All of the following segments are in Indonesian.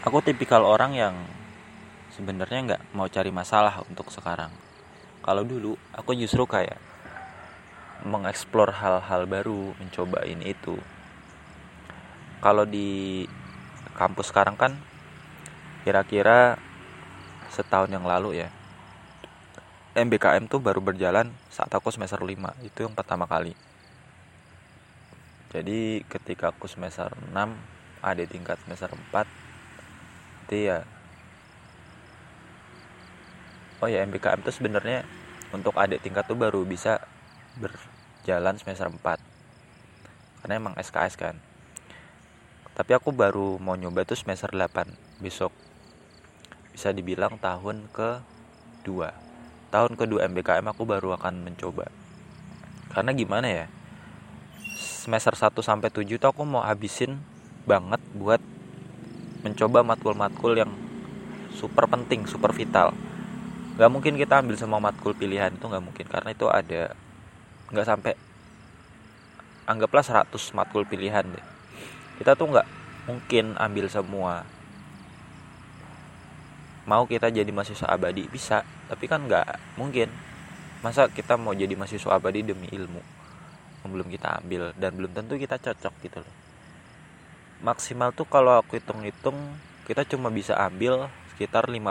aku tipikal orang yang sebenarnya nggak mau cari masalah untuk sekarang. Kalau dulu aku justru kayak mengeksplor hal-hal baru mencoba ini itu. Kalau di kampus sekarang kan kira-kira setahun yang lalu ya MBKM tuh baru berjalan saat aku semester 5 itu yang pertama kali. Jadi ketika aku semester 6 ada tingkat semester 4 itu ya oh ya MBKM tuh sebenarnya untuk adik tingkat tuh baru bisa berjalan semester 4 karena emang SKS kan. Tapi aku baru mau nyoba tuh semester 8 besok bisa dibilang tahun ke 2 tahun kedua MBKM aku baru akan mencoba. Karena gimana ya? Semester 1 sampai 7 tuh aku mau habisin banget buat mencoba matkul-matkul yang super penting, super vital. Gak mungkin kita ambil semua matkul pilihan itu gak mungkin karena itu ada nggak sampai anggaplah 100 matkul pilihan deh. Kita tuh nggak mungkin ambil semua. Mau kita jadi mahasiswa abadi bisa, tapi kan nggak mungkin. Masa kita mau jadi mahasiswa abadi demi ilmu? yang belum kita ambil dan belum tentu kita cocok gitu loh maksimal tuh kalau aku hitung-hitung kita cuma bisa ambil sekitar 15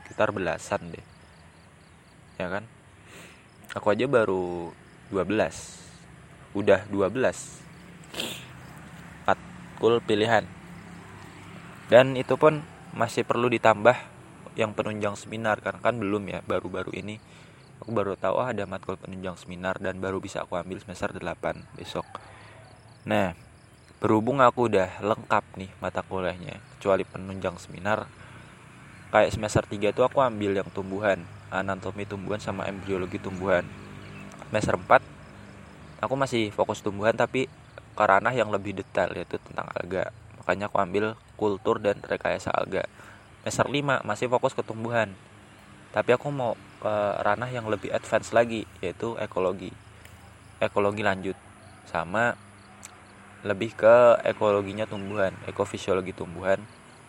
sekitar belasan deh. Ya kan? Aku aja baru 12 udah 12 matkul pilihan. Dan itu pun masih perlu ditambah yang penunjang seminar kan. Kan belum ya baru-baru ini. Aku baru tahu oh, ada matkul penunjang seminar dan baru bisa aku ambil semester 8 besok. Nah berhubung aku udah lengkap nih mata kuliahnya kecuali penunjang seminar kayak semester 3 tuh aku ambil yang tumbuhan anatomi tumbuhan sama embriologi tumbuhan. Semester 4 aku masih fokus tumbuhan tapi ke ranah yang lebih detail yaitu tentang alga. Makanya aku ambil kultur dan rekayasa alga. Semester 5 masih fokus ke tumbuhan. Tapi aku mau ke ranah yang lebih advance lagi yaitu ekologi. Ekologi lanjut. Sama lebih ke ekologinya tumbuhan ekofisiologi tumbuhan.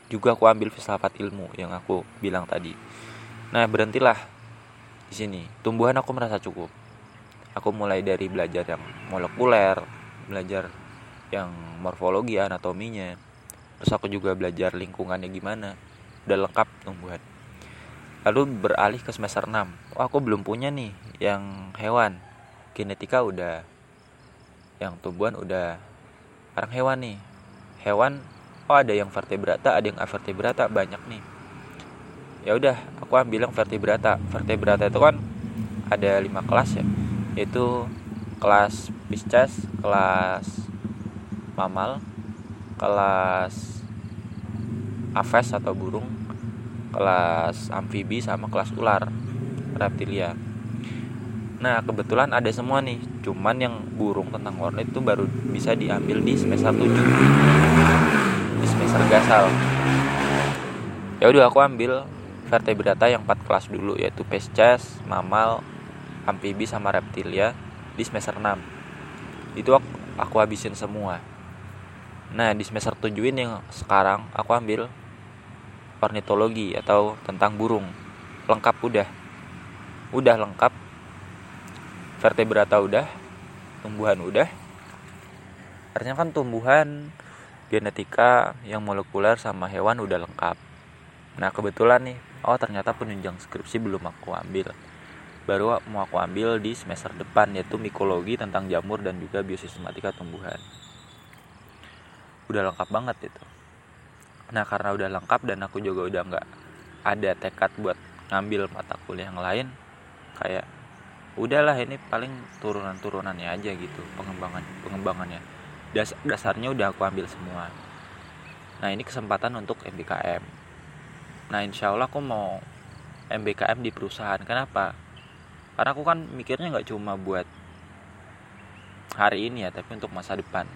Juga aku ambil filsafat ilmu yang aku bilang tadi. Nah berhentilah di sini. Tumbuhan aku merasa cukup. Aku mulai dari belajar yang molekuler belajar yang morfologi anatominya. Terus aku juga belajar lingkungannya gimana. Udah lengkap tumbuhan. Lalu beralih ke semester 6 oh aku belum punya nih yang hewan. Genetika udah. Yang tumbuhan udah sekarang hewan nih. Hewan oh ada yang vertebrata ada yang avertebrata banyak nih. Ya udah aku ambil yang vertebrata. Vertebrata itu kan ada lima kelas ya. Yaitu kelas Pisces kelas mamal kelas aves atau burung kelas amfibi sama kelas ular reptilia nah kebetulan ada semua nih. Cuman yang burung tentang hornet itu baru bisa diambil di semester 7 di semester gasal. Ya udah aku ambil vertebrata yang 4 kelas dulu yaitu pesces, mamal, amfibi sama reptilia di semester 6 itu aku, aku habisin semua. Nah di semester 7 ini yang sekarang aku ambil ornitologi atau tentang burung. Lengkap udah. Udah lengkap vertebrata udah tumbuhan udah. Artinya kan tumbuhan genetika yang molekuler sama hewan udah lengkap. Nah kebetulan nih oh ternyata penunjang skripsi belum aku ambil. Baru mau aku ambil di semester depan yaitu mikologi tentang jamur dan juga biosistematika tumbuhan. Udah lengkap banget itu. Nah karena udah lengkap dan aku juga udah nggak ada tekad buat ngambil mata kuliah yang lain kayak udahlah ini paling turunan-turunannya aja gitu pengembangan pengembangannya. Das, dasarnya udah aku ambil semua. Nah ini kesempatan untuk MBKM nah insya Allah aku mau MBKM di perusahaan. Kenapa? Karena aku kan mikirnya nggak cuma buat hari ini ya tapi untuk masa depan